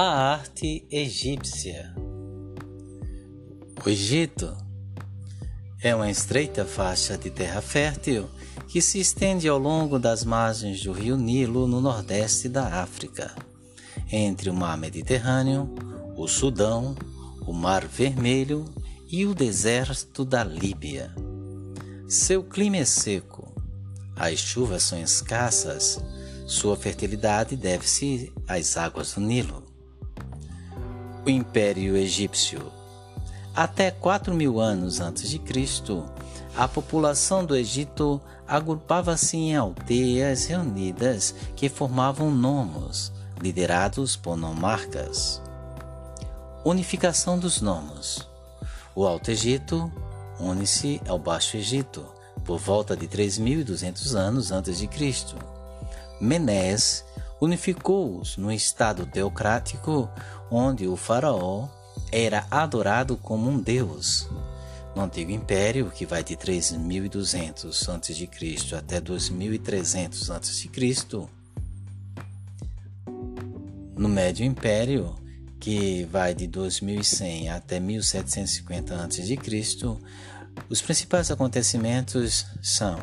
A arte egípcia. O Egito é uma estreita faixa de terra fértil que se estende ao longo das margens do rio Nilo no nordeste da África, entre o mar Mediterrâneo, o Sudão, o Mar Vermelho e o deserto da Líbia. Seu clima é seco, as chuvas são escassas, sua fertilidade deve-se às águas do Nilo o Império Egípcio. Até 4 mil anos antes de Cristo, a população do Egito agrupava-se em aldeias reunidas que formavam nomos, liderados por nomarcas. Unificação dos nomos. O Alto Egito une-se ao Baixo Egito por volta de 3.200 anos antes de Cristo. Menés unificou-os no estado teocrático, onde o faraó era adorado como um deus. No Antigo Império, que vai de 3200 a.C. até 2300 a.C., no Médio Império, que vai de 2100 até 1750 a.C., os principais acontecimentos são: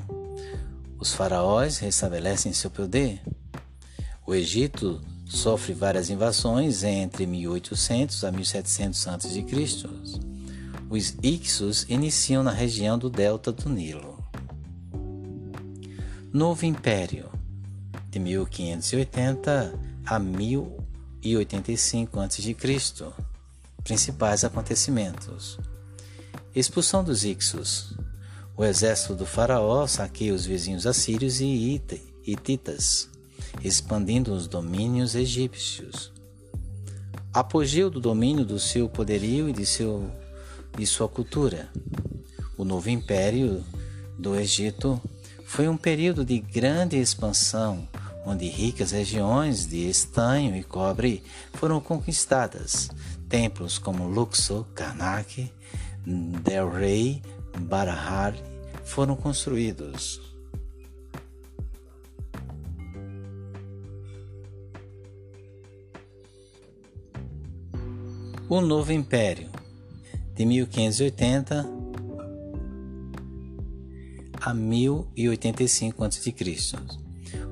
os faraós restabelecem seu poder, o Egito sofre várias invasões entre 1800 a 1700 a.C. Os Ixos iniciam na região do delta do Nilo. Novo Império, de 1580 a 1085 a.C. Principais acontecimentos: Expulsão dos Ixos. O exército do faraó saqueia os vizinhos assírios e hititas expandindo os domínios egípcios. Apogeu do domínio do seu poderio e de, seu, de sua cultura. O novo império do Egito foi um período de grande expansão, onde ricas regiões de estanho e cobre foram conquistadas. Templos como Luxor, Karnak, Del Rey, Barahari foram construídos. O Novo Império, de 1580 a 1085 a.C.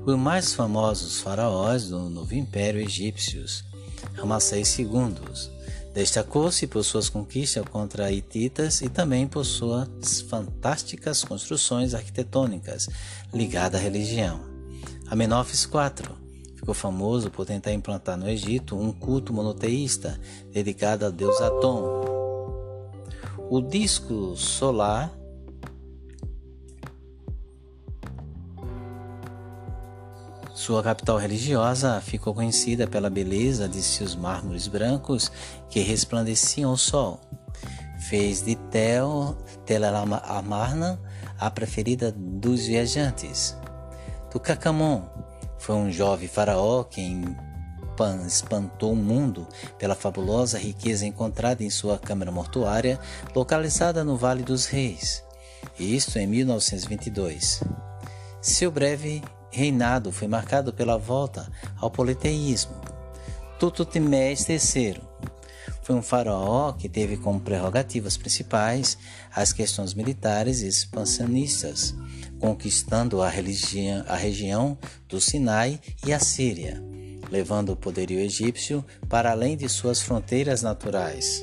Os mais famosos faraós do Novo Império egípcios, Ramsés II, destacou-se por suas conquistas contra hititas e também por suas fantásticas construções arquitetônicas ligadas à religião. Amenófis IV ficou famoso por tentar implantar no Egito um culto monoteísta dedicado ao deus Atom. O disco solar Sua capital religiosa ficou conhecida pela beleza de seus mármores brancos que resplandeciam ao sol. Fez de Tel, Tel Amarna a preferida dos viajantes. Tutankhamon foi um jovem faraó que espantou o mundo pela fabulosa riqueza encontrada em sua câmara mortuária, localizada no Vale dos Reis, isto em 1922. Seu breve reinado foi marcado pela volta ao politeísmo. Tututmés III foi um faraó que teve como prerrogativas principais as questões militares e expansionistas, conquistando a, a região do Sinai e a Síria, levando o poderio egípcio para além de suas fronteiras naturais.